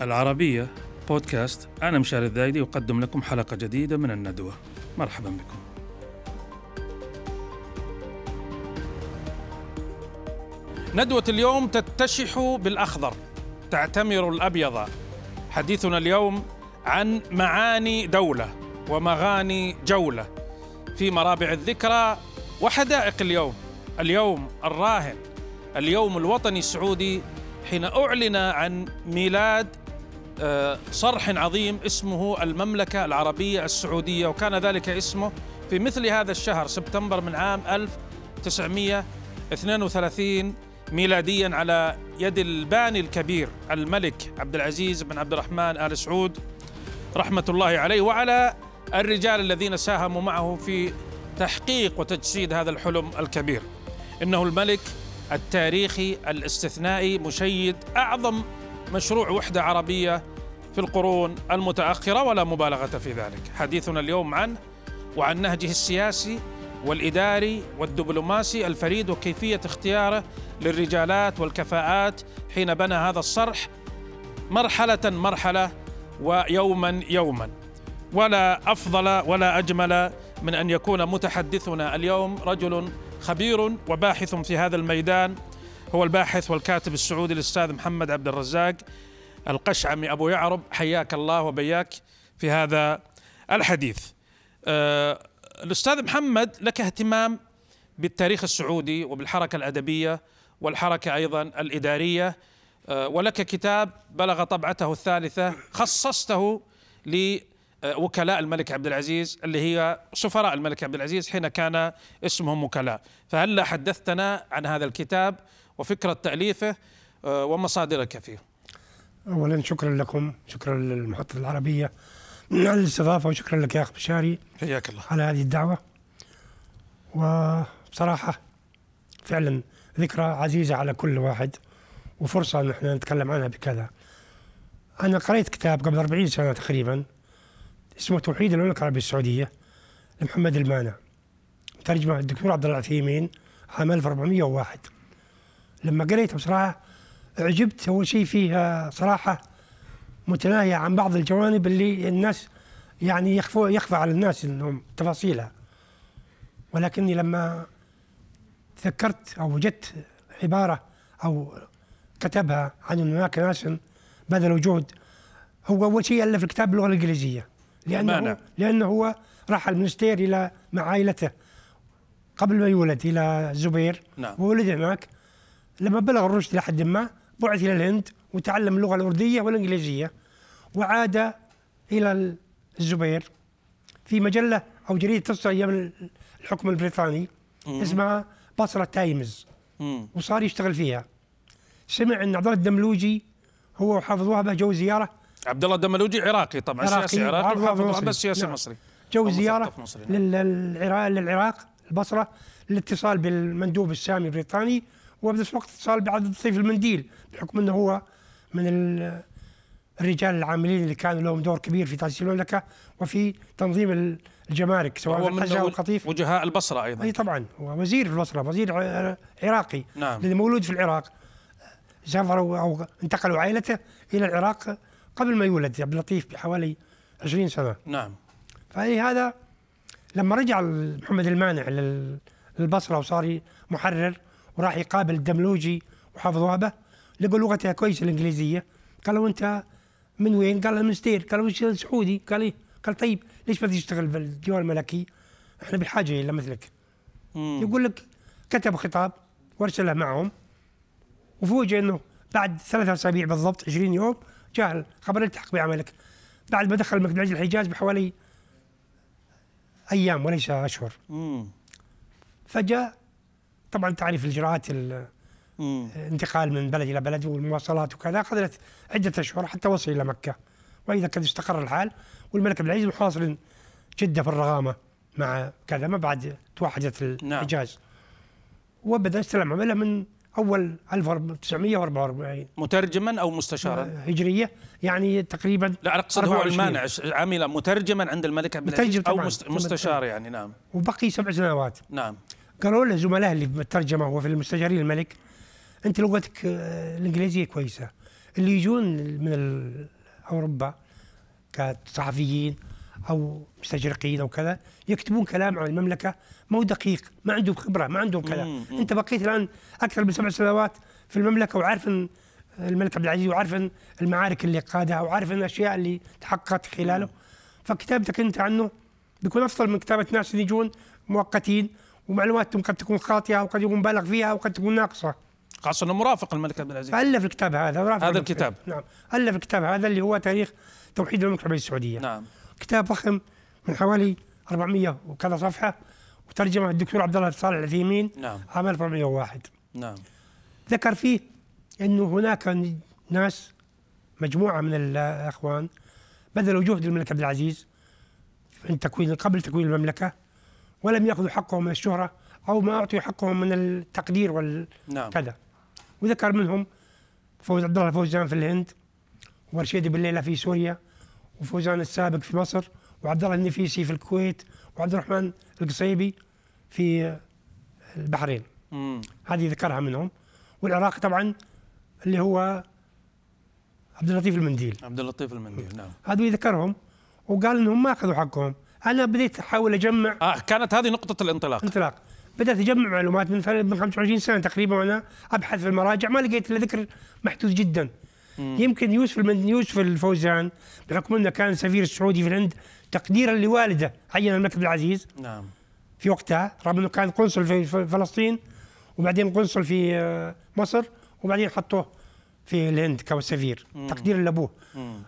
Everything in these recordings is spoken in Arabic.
العربية بودكاست. أنا مشاري الذايدي أقدم لكم حلقة جديدة من الندوة. مرحبا بكم. ندوة اليوم تتشح بالأخضر تعتمر الأبيض. حديثنا اليوم عن معاني دولة ومغاني جولة في مرابع الذكرى وحدائق اليوم. اليوم الراهن اليوم الوطني السعودي حين أعلن عن ميلاد صرح عظيم اسمه المملكة العربية السعودية وكان ذلك اسمه في مثل هذا الشهر سبتمبر من عام 1932 ميلاديا على يد الباني الكبير الملك عبد العزيز بن عبد الرحمن آل سعود رحمة الله عليه وعلى الرجال الذين ساهموا معه في تحقيق وتجسيد هذا الحلم الكبير. إنه الملك التاريخي الاستثنائي مشيد أعظم مشروع وحدة عربية في القرون المتأخرة ولا مبالغة في ذلك. حديثنا اليوم عنه وعن نهجه السياسي والإداري والدبلوماسي الفريد وكيفية اختياره للرجالات والكفاءات حين بنى هذا الصرح مرحلة مرحلة ويوما يوما. ولا أفضل ولا أجمل من أن يكون متحدثنا اليوم رجل خبير وباحث في هذا الميدان هو الباحث والكاتب السعودي الأستاذ محمد عبد الرزاق القشعمي. أبو يعرب حياك الله وبياك في هذا الحديث. أه الأستاذ محمد لك اهتمام بالتاريخ السعودي وبالحركة الأدبية والحركة أيضا الإدارية أه ولك كتاب بلغ طبعته الثالثة خصصته لوكلاء الملك عبد العزيز اللي هي سفراء الملك عبد العزيز حين كان اسمهم وكلاء. فهلا حدثتنا عن هذا الكتاب وفكرة تأليفه أه ومصادرك فيه. اولا شكرا لكم شكرا للمحطة العربية. على الاستضافة وشكرا لك يا أخ بشاري. حياك الله. على هذه الدعوة. وبصراحة فعلا ذكرى عزيزة على كل واحد وفرصة ان إحنا نتكلم عنها بكذا. أنا قريت كتاب قبل 40 سنة تقريبا اسمه توحيد المملكه العربية السعودية لمحمد المانع. ترجمة الدكتور عبد العثيمين عام 1401 لما قريته بصراحه أعجبت. أول شيء فيها صراحة متناهية عن بعض الجوانب اللي الناس يعني يخفوا يخفى على الناس إنهم تفاصيلها. ولكني لما تذكرت أو وجدت عبارة أو كتبها عن ان هناك ناس بذلوا جهد هو أول شيء ألف الكتاب باللغة الإنجليزية. لأنه معنى. لأنه هو راح المنستير إلى مع عائلته قبل ما يولد إلى الزبير. نعم. وولد هناك. لما بلغ الرشد لحد ما بعث إلى الهند وتعلم اللغة الأردية والإنجليزية وعاد إلى الزبير في مجلة أو جريدة تصدر أيام الحكم البريطاني اسمها Basrah Times. وصار يشتغل فيها سمع إن عبد الله الدملوجي هو وحافظ وهبه جو زيارة عبد الله الدملوجي عراقي طبعا عراقي، سياسي عراقي وحافظ. بس سياسي نعم. مصري جو أو زيارة مثقف مصري، نعم. للعراق للعراق البصره للاتصال بالمندوب السامي البريطاني وبنفس الوقت اتصال بعدد ضيف المنديل بحكم إنه هو من ال- الرجال العاملين اللي كانوا لهم دور كبير في تأسيس المملكة وفي تنظيم الجمارك سواء من الحجه أو القطيف. وجهاء البصرة أيضا. إي طبعا هو وزير في البصرة وزير عراقي. نعم. لأنه مولود في العراق. سافروا أو انتقلوا عائلته إلى العراق قبل ما يولد عبد اللطيف بحوالي 20 سنة. نعم. فهي هذا لما رجع محمد المانع لل- للبصرة وصار محرر وراح يقابل الدملوجي وحافظ وهبه لقوا لغته كويسة الإنجليزية قالوا أنت من وين؟ قال من ستير قالوا سعودي؟ قال إيه؟ قال طيب ليش ما تشتغل في الديوان الملكي؟ إحنا بحاجه إلى مثلك مم. يقول لك كتب خطاب وأرسله معهم وفوجئ إنه بعد ثلاثة أسابيع بالضبط 20 يوم جاء خبر التحق بعملك بعد ما دخل العزيز الحجاز بحوالي أيام وليس أشهر مم. فجاء طبعا تعرف الإجراءات. الانتقال من بلد إلى بلد والمواصلات وكذا أخذت عدة أشهر حتى وصل إلى مكة. وإذا قد استقر الحال والملك عبد العزيز محاصر جدة في الرغامة مع كذا ما بعد توحدت الحجاز. وبدأ استلم عملة من أول 1944 مترجما أو مستشارا؟ هجرية. يعني تقريبا لا أقصد هو 24. المانع عمل مترجما عند الملك عبد العزيز. مست- مستشار يعني نعم. وبقي سبع سنوات. نعم. قالوا له زملائه اللي بالترجمه وفي المستشارين الملك؟ أنت لغتك آه، الإنجليزية كويسة اللي يجون من أوروبا كصحفيين أو مستشرقين أو كذا يكتبون كلام عن المملكة مو دقيق ما عندهم خبرة ما عندهم مم. أنت بقيت الآن أكثر من سبع سنوات في المملكة وعارف إن الملك عبد العزيز وعارف إن المعارك اللي قادها وعارف إن الأشياء اللي تحققت خلاله فكتابتك أنت عنه بيكون أفضل من كتابة ناس اللي يجون مؤقتين ومعلوماتهم قد تكون خاطئة وقد يكون مبالغ فيها وقد تكون ناقصة. خاصة أنه مرافق الملك عبد العزيز. فالف الكتاب هذا ورافع هذا. الكتاب. نعم. ألف الكتاب هذا اللي هو تاريخ توحيد المملكه العربيه السعودية. نعم. كتاب ضخم من حوالي 400 وكذا صفحة وترجمة الدكتور عبد الله صالح العثيمين نعم. عام 1401 نعم. ذكر فيه أنه هناك ناس مجموعة من الأخوان بذلوا جهد الملك عبد العزيز من تكوين قبل تكوين المملكة. ولم يأخذوا حقهم من الشهرة أو ما أعطوا حقهم من التقدير والكذا. نعم وذكر منهم فوز عبد الله فوزان في الهند ورشيد بالليله في سوريا وفوزان السابق في مصر وعبد الله النفيسي في الكويت وعبد الرحمن القصيبي في البحرين. مم. هذه ذكرها منهم. والعراق طبعا اللي هو عبد اللطيف المنديل. عبد اللطيف المنديل نعم. هذول ذكرهم وقال إنهم ما أخذوا حقهم. أنا بديت أحاول أجمع آه كانت هذه نقطة الانطلاق. انطلاق. بدأت أجمع معلومات من من 25 سنة تقريبا وأنا أبحث في المراجع ما لقيت إلا ذكر محدود جدا. يمكن يوسف المن يوسف الفوزان بحكم أنه كان سفير السعودي في الهند تقديرا لوالده عين الملك عبد العزيز. نعم. في وقتها رغم إنه كان قنصل في فلسطين وبعدين قنصل في آه، مصر وبعدين حطوه في الهند كسفير تقديرا لأبوه. مم.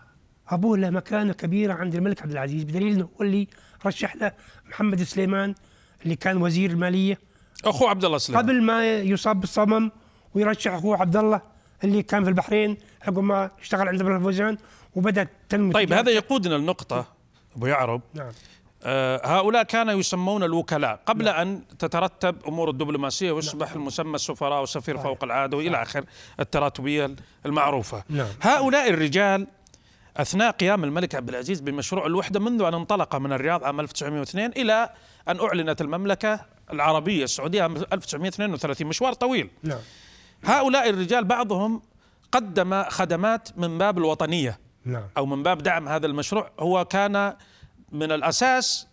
أبوه له مكانة كبيرة عند الملك عبد العزيز. بدليل إنه هو اللي رشح له محمد سليمان اللي كان وزير المالية. اخوه عبد الله سليمان. قبل ما يصاب بالصمم ويرشح أخوه عبد الله اللي كان في البحرين عقب ما اشتغل عند ابن الفوزان وبدأ تنمو طيب. هذا يقودنا النقطه أبو يعرب. نعم. آه، هؤلاء كانوا يسمون الوكلاء. قبل أن تترتب أمور الدبلوماسية ويصبح المسمى السفراء صحيح. فوق العادة وإلى آخر التراتبية المعروفة. نعم. هؤلاء الرجال أثناء قيام الملك عبد العزيز بمشروع الوحدة منذ أن انطلق من الرياض عام 1902 إلى أن أعلنت المملكة العربية السعودية عام 1932 مشوار طويل. نعم. هؤلاء الرجال بعضهم قدم خدمات من باب الوطنية نعم. أو من باب دعم هذا المشروع. هو كان من الأساس آه،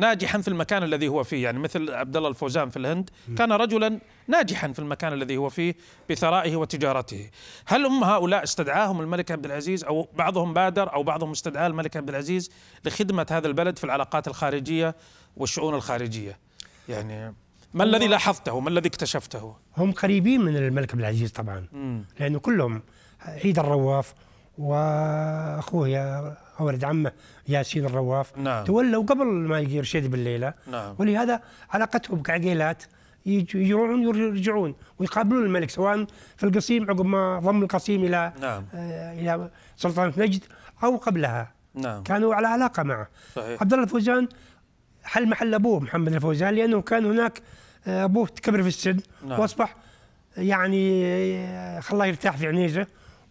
ناجحا في المكان الذي هو فيه. يعني مثل عبد الله الفوزان في الهند كان رجلا ناجحا في المكان الذي هو فيه بثرائه وتجارته. هل هم هؤلاء استدعاهم الملك عبد العزيز أو بعضهم بادر أو بعضهم استدعى الملك عبد العزيز لخدمة هذا البلد في العلاقات الخارجية والشؤون الخارجية؟ يعني ما الذي لاحظته؟ ما الذي اكتشفته؟ هم قريبين من الملك عبد العزيز طبعا. مم. لأنه كلهم عيد الرواف وأخوه يا ولد عمه ياسين الرواف. نعم. تولوا قبل ما يجي رشيد بالليلة. نعم. ولهذا علاقتهم كعقيلات يروحون يرجعون ويقابلون الملك سواء في القصيم عقب ما ضم القصيم إلى نعم. آه، إلى سلطنة نجد أو قبلها. نعم. كانوا على علاقة معه. صحيح. عبد الله الفوزان حل محل أبوه محمد الفوزان لأنه كان هناك آه، أبوه كبر في السن. نعم. وأصبح يعني آه، خلاه يرتاح في عنيزة.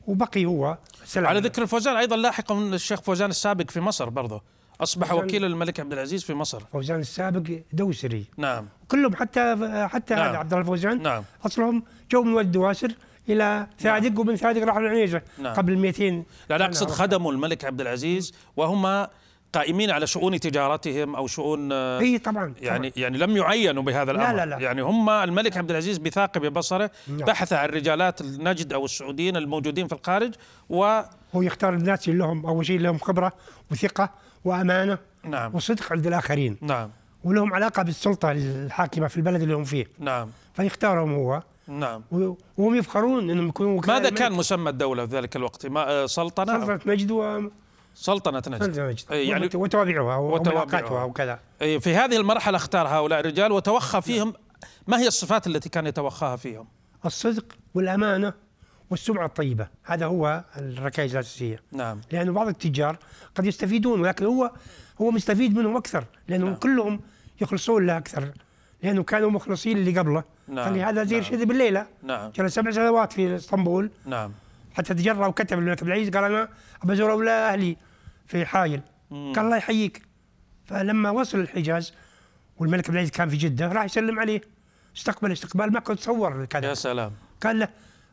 وبقي هو سلام. على ذكر الفوزان أيضا لاحقا الشيخ فوزان السابق في مصر برضه. أصبح فوزان- وكيل الملك عبد العزيز في مصر. فوزان السابق دوسري. نعم. كلهم حتى حتى نعم. هذا عبد الله الفوزان نعم. أصلهم جو من ولد دواسر إلى ثادق ومن ثادق راحوا العنيزه نعم. قبل 200 لا لا أقصد. خدموا الملك عبد العزيز وهم قائمين على شؤون تجارتهم أو شؤون آه، إي طبعا يعني يعني لم يعينوا بهذا الأمر. لا، لا. يعني هم الملك عبد العزيز بثاقب بصره نعم. بحث عن رجالات النجد أو السعوديين الموجودين في الخارج و هو يختار الناس اللي لهم أول شيء لهم خبرة وثقة وأمانة نعم. وصدق عند الآخرين. نعم. ولهم علاقة بالسلطة الحاكمة في البلد اللي هم فيه. نعم. فيختارهم هو. نعم. وهم يفخرون إنهم يكونوا ماذا. كان مسمى الدولة في ذلك الوقت؟ ما آه، سلطنة؟ سلطنة نجد و سلطنة نجد. أي يعني وتوابعها. وملاقاتها وكذا أي في هذه المرحلة اختار هؤلاء الرجال وتوخى فيهم. ما هي الصفات التي كان يتوخاها فيهم؟ الصدق والأمانة والسمعة الطيبة. هذا هو الركائز الأساسية. نعم. لأنه بعض التجار قد يستفيدون ولكن هو هو مستفيد منهم أكثر. لأنهم نعم. كلهم يخلصون له أكثر. لأنه كانوا مخلصين اللي قبله. نعم. فلهذا زي نعم. رشيد بالليلة. نعم. جلس سبع سنوات في إسطنبول. نعم. حتى تجرأ وكتب للملك عبد العزيز قال أنا ابى ازور أولاد أهلي. في حايل. مم. قال الله يحييك. فلما وصل الحجاز والملك عبد العزيز كان في جدة راح يسلم عليه. استقبل استقبال ما كنت تصور يا كذا سلام. قال له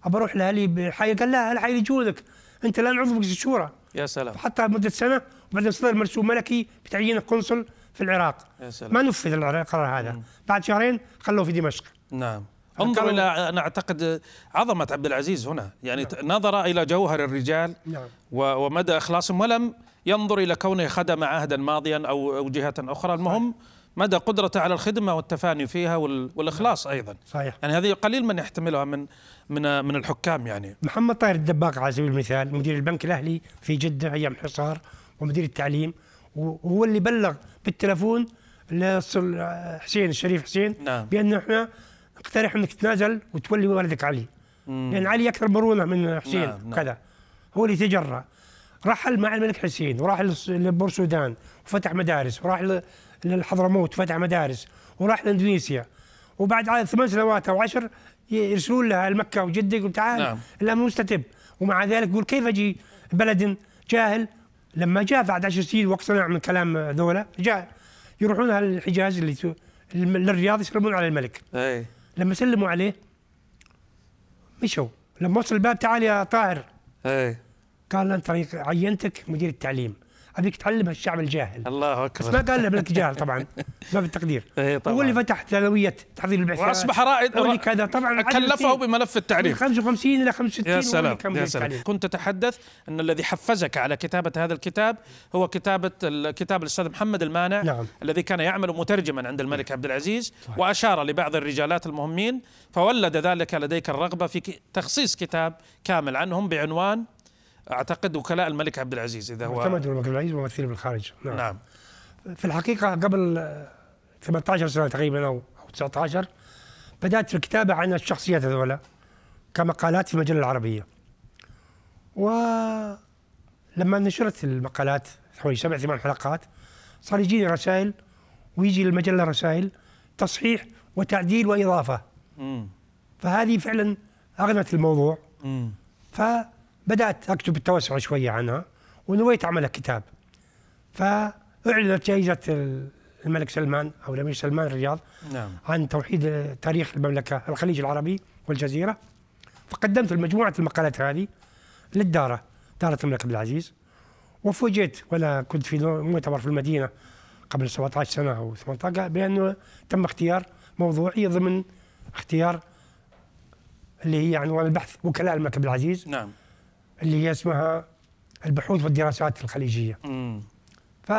ابى أروح لأهلي بحي قال لا الحي يجونك أنت الان عضو مجلس الشورى يا سلام. حتى مدة سنة وبعدين صدر مرسوم ملكي بتعيينه قنصل في العراق. يا سلام. ما نفذ القرار هذا. بعد شهرين خلوه في دمشق. نعم. انظر إلى أنا أعتقد عظمة عبد العزيز هنا. يعني نعم. نظر إلى جوهر الرجال نعم. ومدى إخلاصهم ولم ينظر إلى كونه خدم عهدا ماضيا أو أو جهة أخرى المهم مدى قدرته على الخدمة والتفاني فيها والإخلاص أيضا صحيح يعني هذه قليل من يحتملها من من من الحكام يعني محمد طاهر الدباق على سبيل المثال مدير البنك الأهلي في جدة أيام الحصار ومدير التعليم وهو اللي بلغ بالتلفون حسين الشريف حسين نعم. بأن إحنا نقترح أنك تتنازل وتولي ولدك علي مم. لأن علي أكثر مرونة من حسين نعم. نعم. كذا هو اللي تجرأ رحل مع الملك حسين وراح لبورسودان وفتح مدارس وراح للحضرموت وفتح مدارس وراح لاندونيسيا وبعد ثمان سنوات أو عشر يرسلون له المكه وجدة يقول تعال نعم. الامر مستتب ومع ذلك يقول كيف أجي بلد جاهل لما جاء بعد عشر سنين واقتنع من كلام ذولا جاء يروحون الحجاز اللي للرياض يسلمون على الملك أي. لما سلموا عليه مشوا لما وصل الباب تعال يا طاهر أي. قال أنت عينتك مدير التعليم. أبيك تعلم الشعب الجاهل. الله أكبر. بس ما قال له ملك جاهل طبعا ما بالتقدير إيه طبعا. هو اللي فتح ثانوية تحضير البعثات وأصبح رائد هو كذا. طبعا كلفه بملف التعليم. 55 إلى 65 يا سلام يا سلام. كنت تتحدث أن الذي حفزك على كتابة هذا الكتاب هو كتابة الكتاب الأستاذ محمد المانع نعم. الذي كان يعمل مترجما عند الملك عبد العزيز صحيح. وأشار لبعض الرجالات المهمين فولد ذلك لديك الرغبة في تخصيص كتاب كامل عنهم بعنوان أعتقد وكلاء الملك عبد العزيز إذا هو معتمد الملك عبد العزيز ممثلين بالخارج نعم. نعم في الحقيقة قبل 18 سنة تقريبا أو 19 بدأت في الكتابة عن الشخصيات هذولا كمقالات في المجلة العربية ولما نشرت المقالات حوالي سبع ثمان حلقات صار يجيني رسائل ويجي للمجلة رسائل تصحيح وتعديل وإضافة مم. فهذه فعلا أغنت الموضوع مم. ف بدأت أكتب بالتوسع شوية عنها ونويت أعمل كتاب فأعلنت جائزة الملك سلمان أو الأمير سلمان الرياض نعم. عن توحيد تاريخ المملكة الخليج العربي والجزيرة. فقدمت مجموعة المقالات هذه للدارة دارة الملك عبد العزيز. وفوجئت وأنا كنت في مؤتمر في المدينة قبل 17 سنة أو 18 بأنه تم اختيار موضوعي ضمن اختيار اللي هي عنوان البحث وكلاء الملك عبد العزيز. نعم. اللي هي اسمها البحوث والدراسات الخليجية. ف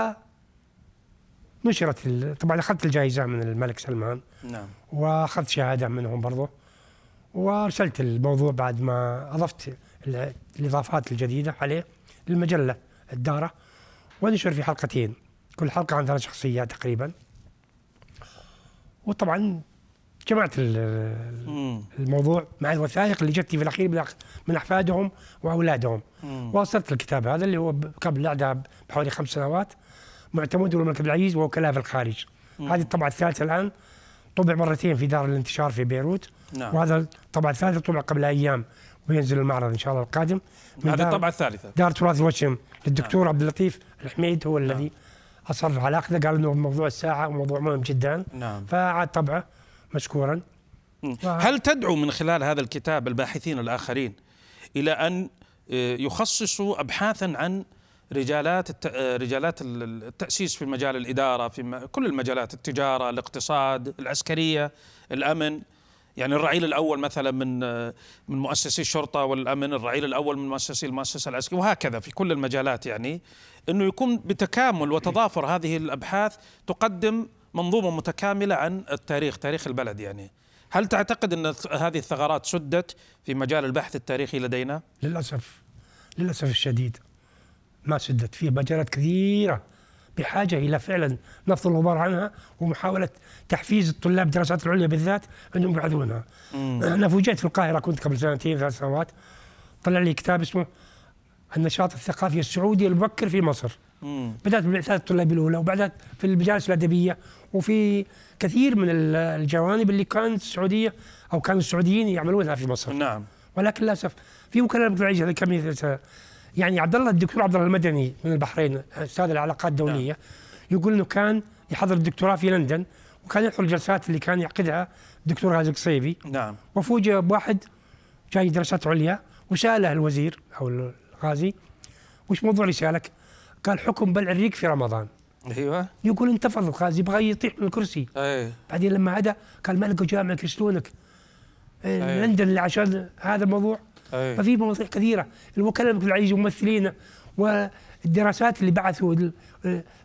نشرت طبعا أخذت الجائزة من الملك سلمان. نعم. وأخذت شهادة منهم برضه وأرسلت الموضوع بعد ما أضفت الإضافات الجديدة عليه للمجلة الدارة. ونشر في حلقتين. كل حلقة عن ثلاث شخصيات تقريبا. وطبعا جمعت الموضوع مع الوثائق اللي جتني في الأخير من أحفادهم وأولادهم. واصلت الكتاب هذا اللي هو قبل الاعداد بحوالي خمس سنوات معتمد الملك عبد العزيز ووكلاء في الخارج. هذه الطبعة الثالثة الآن طبع مرتين في دار الانتشار في بيروت. نعم. وهذا الطبعة الثالثة طبع قبل أيام وينزل المعرض إن شاء الله القادم هذه الطبعة الثالثة. دار تراث الوشم للدكتور نعم. عبد اللطيف الحميد هو نعم. الذي اصر على أخذه. قال إنه موضوع الساعة وموضوع مهم جدا. نعم. فعاد طبعه. مشكورا. هل تدعو من خلال هذا الكتاب الباحثين الآخرين إلى أن آه، يخصصوا أبحاثا عن رجالات آه، رجالات التأسيس في مجال الإدارة في كل المجالات التجارة الاقتصاد العسكرية الأمن. يعني الرعيل الأول مثلا من آه، من مؤسسي الشرطة والأمن الرعيل الأول من مؤسسي المؤسسة العسكرية وهكذا في كل المجالات يعني. أنه يكون بتكامل وتضافر هذه الأبحاث تقدم منظومة متكاملة عن التاريخ تاريخ البلد يعني. هل تعتقد أن هذه الثغرات سدت في مجال البحث التاريخي لدينا؟ للأسف للأسف الشديد ما سدت. في مجالات كثيرة بحاجة إلى فعلا نفض الغبار عنها ومحاولة تحفيز الطلاب الدراسات العليا بالذات أنهم يبعثونها أنا فوجئت في القاهرة كنت قبل سنتين ثلاث سنوات طلع لي كتاب اسمه النشاط الثقافي السعودي المبكر في مصر. بدأت بالبعثات الطلابية الأولى وبعدت في المجالس الأدبية وفي كثير من الجوانب اللي كانت السعودية أو كانوا السعوديين يعملونها في مصر. نعم. ولكن للأسف في وكلاء العيش هذا كم يعني عبد الله الدكتور عبد الله المدني من البحرين أستاذ العلاقات الدولية نعم. يقول إنه كان يحضر الدكتوراه في لندن وكان يحضر الجلسات اللي كان يعقدها الدكتور غازي القصيبي. نعم. وفوجئ بواحد جاي دراسات عليا وسأله الوزير أو الغازي وش موضوع رسالك؟ قال حكم بلع الريق في رمضان. أيوه. يقول انتفض الغازي يبغى يطيح من الكرسي. إيه بعدين لما هدى قال ما لقوا جامعة يرسلونك أيه. إيه. لندن اللي عشان هذا الموضوع. إيه ففي مواضيع كثيرة. الوكلاء العزيز وممثلين والدراسات اللي بعثوا. ال-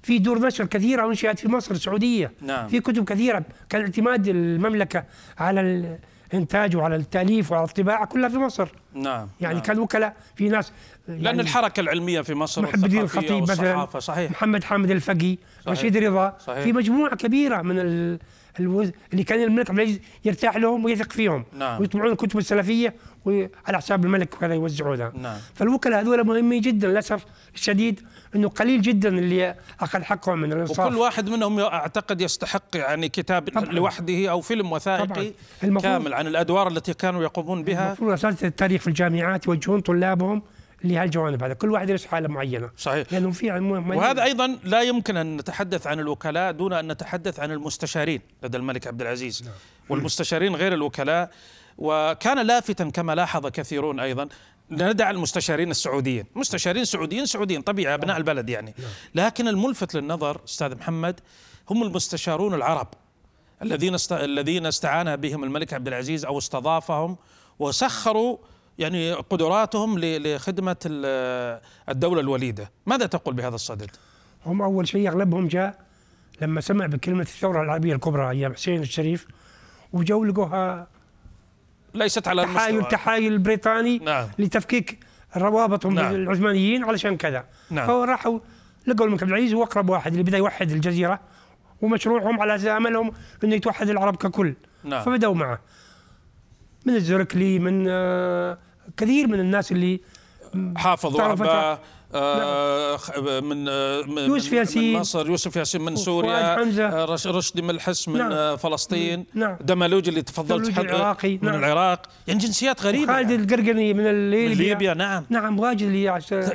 في دور نشر كثيره انشئت في مصر السعودية. نعم. في كتب كثيرة. كان اعتماد المملكة على الانتاج وعلى التأليف وعلى الطباعة كلها في مصر نعم يعني نعم. كان وكلاء في ناس لأن يعني الحركة العلمية في مصر محب الدين الخطيب مثلا صحيح محمد حامد الفقي. رشيد رضا صحيح. في مجموعة كبيرة من. اللي كان الملك عبد العزيز يرتاح لهم ويثق فيهم. نعم. ويطبعون الكتب السلفية وعلى حساب الملك وكذا يوزعونها نعم. فالوكلاء هذول مهمين جدا للأسف الشديد إنه قليل جدا اللي أخذ حقهم من الإنصاف. وكل واحد منهم اعتقد يستحق يعني كتاب طبعاً. لوحده أو فيلم وثائقي كامل عن الأدوار التي كانوا يقومون بها. المفروض اساتذه التاريخ في الجامعات يوجهون طلابهم لهالجوانب هذا كل واحد يدرس حالة معينة. صحيح. لأنه في وهذا أيضا لا يمكن أن نتحدث عن الوكلاء دون أن نتحدث عن المستشارين لدى الملك عبد العزيز. والمستشارين غير الوكلاء. وكان لافتا كما لاحظ كثيرون أيضا. ندع المستشارين السعوديين. مستشارين سعوديين سعوديين طبيعي أبناء البلد يعني. لكن الملفت للنظر أستاذ محمد هم المستشارون العرب. الذين است... الذين استعان بهم الملك عبد العزيز أو استضافهم وسخروا يعني قدراتهم ل... لخدمة ال- الدولة الوليدة. ماذا تقول بهذا الصدد؟ هم أول شيء أغلبهم جاء لما سمع بكلمة الثورة العربية الكبرى أيام حسين الشريف وجو لقوها ليست على تحايل المستوى. تحايل بريطاني نعم. لتفكيك روابطهم نعم. بالعثمانيين علشان كذا. نعم. فراحوا لقوا الملك عبد العزيز هو اقرب واحد اللي بدأ يوحد الجزيرة ومشروعهم على املهم إنه يتوحد العرب ككل. نعم. فبدأوا معه. من الزركلي من آه، كثير من الناس اللي حافظ وهبه آه خ- من من يوسف ياسين. من مصر يوسف ياسين من سوريا. آه، رش- رشدي ملحس من نعم. آه فلسطين. نعم. دمالوج اللي تفضلت العراقي، من نعم. العراق. يعني جنسيات غريبة خالد يعني. القرقني من من ليبيا. ليبيا نعم. نعم واجد اللي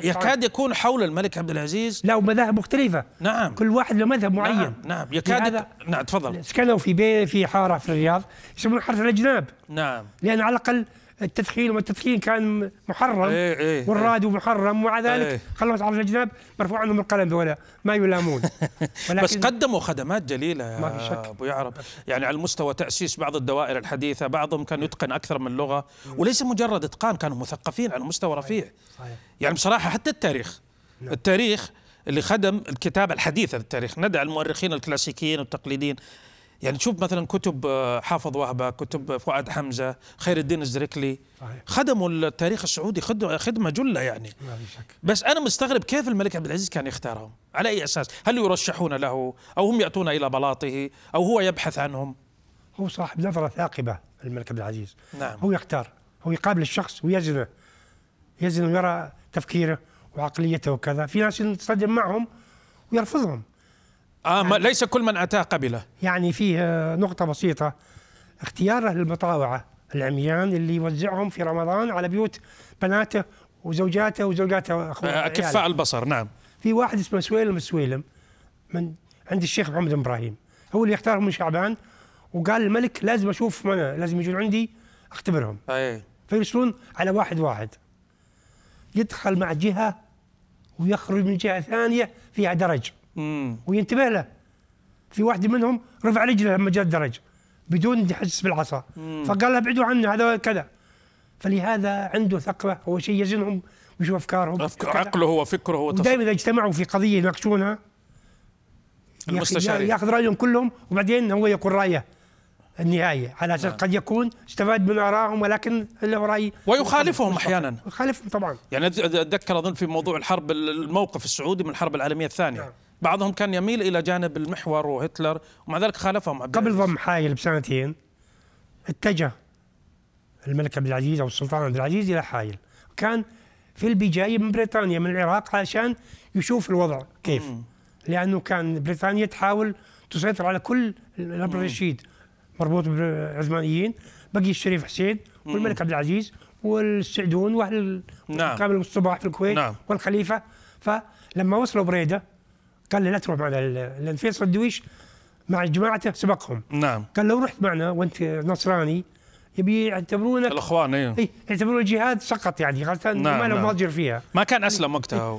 يكاد يكون حول الملك عبد العزيز. لا ومذاهب مختلفة. نعم. كل واحد له مذهب معين. نعم, نعم. يكاد نعم تفضل. سكنوا في بي في حارة في الرياض يسمونه حارة الأجناب. نعم. لأن على الأقل التدخين والتدخين كان محرم إيه إيه والراديو محرم ومع ذلك إيه. خلوت على الاجناب مرفوع عنهم القلم ذولا ما يلامون. ولكن بس قدموا خدمات جليلة يا ما في شك. أبو يعرب. يعني على المستوى تأسيس بعض الدوائر الحديثة بعضهم كان يتقن أكثر من لغة وليس مجرد إتقان كانوا مثقفين على مستوى رفيع. صحيح. يعني بصراحة حتى التاريخ التاريخ اللي خدم الكتابة الحديثة للتاريخ ندع المؤرخين الكلاسيكيين والتقليديين. يعني تشوف مثلا كتب آه، حافظ وهبة كتب فؤاد حمزة خير الدين الزركلي. خدموا التاريخ السعودي خدمة جلة يعني. بس أنا مستغرب كيف الملك عبد العزيز كان يختارهم؟ على أي أساس؟ هل يرشحون له؟ أو هم يأتون إلى بلاطه؟ أو هو يبحث عنهم؟ هو صاحب نظرة ثاقبة الملك عبد العزيز. نعم. هو يختار. هو يقابل الشخص ويزنه يزنه ويرى تفكيره وعقليته وكذا. في ناس يصطدم معهم ويرفضهم. آه ما ليس كل من أتاه قبله. يعني فيه آه، نقطة بسيطة. اختياره للمطاوعة العميان اللي يوزعهم في رمضان على بيوت بناته وزوجاته وزوجاته أخوه آه، اكفاء البصر نعم. في واحد اسمه سويلم السويلم من عند الشيخ محمد بن إبراهيم. هو اللي اختارهم من شعبان وقال الملك لازم أشوف من لازم يجون عندي أختبرهم. أي. فيرسلون على واحد واحد. يدخل مع جهة ويخرج من جهة ثانية فيها درج. وينتبه له. في واحد منهم رفع رجله لما جاء الدرج بدون يحس بالعصا. فقال له ابعدوا عنه هذا كذا. فلهذا عنده ثقة هو شيء يزنهم ويشوف أفكارهم. أفكار عقله وفكره وتص... ودائما إذا اجتمعوا في قضية يناقشونها المستشارين. ياخذ رأيهم كلهم وبعدين هو يقول رأيه النهايه على أساس قد يكون استفاد من آرائهم ولكن له رأي. ويخالفهم أحيانا. يخالفهم طبعا. يعني أتذكر أظن في موضوع الحرب الموقف السعودي من الحرب العالمية الثانية. نعم. بعضهم كان يميل إلى جانب المحور وهتلر ومع ذلك خالفهم عبد قبل. ضم حايل بسنتين اتجه الملك عبد العزيز أو السلطان عبد العزيز إلى حايل كان فيلبي جاي من بريطانيا من العراق علشان يشوف الوضع كيف مم. لأنه كان بريطانيا تحاول تسيطر على كل الأمر الرشيد مربوط بالعثمانيين بقي الشريف حسين والملك عبد العزيز والسعدون وأهل نعم. كامل الصباح في الكويت نعم. والخليفة فلما وصلوا بريدة قال لي لا تروح معنا لأن فيصل الدويش مع جماعته سبقهم. نعم. قال لو رحت معنا وانت نصراني. يبي يعتبرونك الاخوان إيه. اي يعتبرون الجهاد سقط يعني خاصة نعم، ما له نعم. مصدر فيها. ما كان أسلم وقتها هو.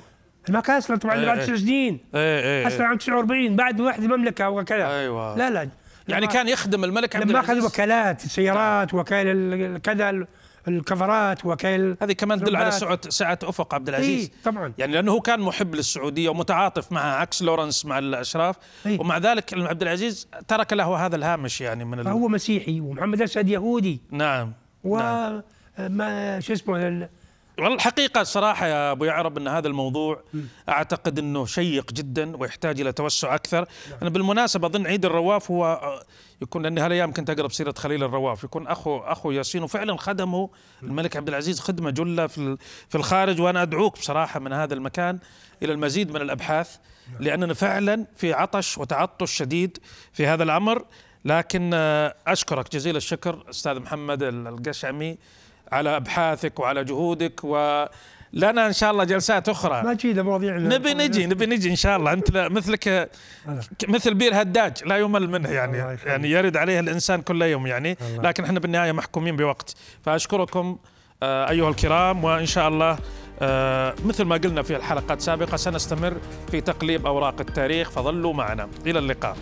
ما كان أسلم طبعا إيه، بعد إيه. تسع سنين. إيه إيه, أسلم إيه. عام 49 بعد واحد المملكة وكذا أيوه. لا لا. يعني كان يخدم الملك عبد لما أخذ العزيز. وكالات السيارات وكالة ال- كذا الكفرات وكاله هذه كمان تدل على. سعه سعة أفق عبد اي العزيز طبعا يعني لأنه هو كان محب للسعودية ومتعاطف معها عكس لورنس مع الأشراف إيه. ومع ذلك عبد العزيز ترك له هذا الهامش يعني من. فهو مسيحي ومحمد أسد يهودي نعم و نعم. ما شو اسمه والله الحقيقة الصراحة يا أبو يعرب أن هذا الموضوع أعتقد أنه شيق جدا ويحتاج إلى توسع أكثر. أنا بالمناسبة أظن عيد الرواف هو آه، يكون لأني هالأيام كنت أقرأ بسيرة خليل الرواف؟ يكون أخو أخو ياسين وفعلا خدمه الملك عبد العزيز خدمة جلة في في الخارج وأنا أدعوك بصراحة من هذا المكان إلى المزيد من الأبحاث لأننا فعلا في عطش وتعطش شديد في هذا الأمر. لكن آه، أشكرك جزيل الشكر أستاذ محمد القشعمي. على أبحاثك وعلى جهودك ولنا إن شاء الله جلسات أخرى. ما تجي مواضيع نبي نجي نبي نجي إن شاء الله. أنت مثلك مثل بير هداج لا يمل منه يعني. يعني يرد عليه الإنسان كل يوم يعني. لكن إحنا بالنهاية محكومين بوقت. فأشكركم آه، أيها الكرام وإن شاء الله آه، مثل ما قلنا في الحلقات السابقة سنستمر في تقليب أوراق التاريخ. فظلوا معنا. إلى اللقاء.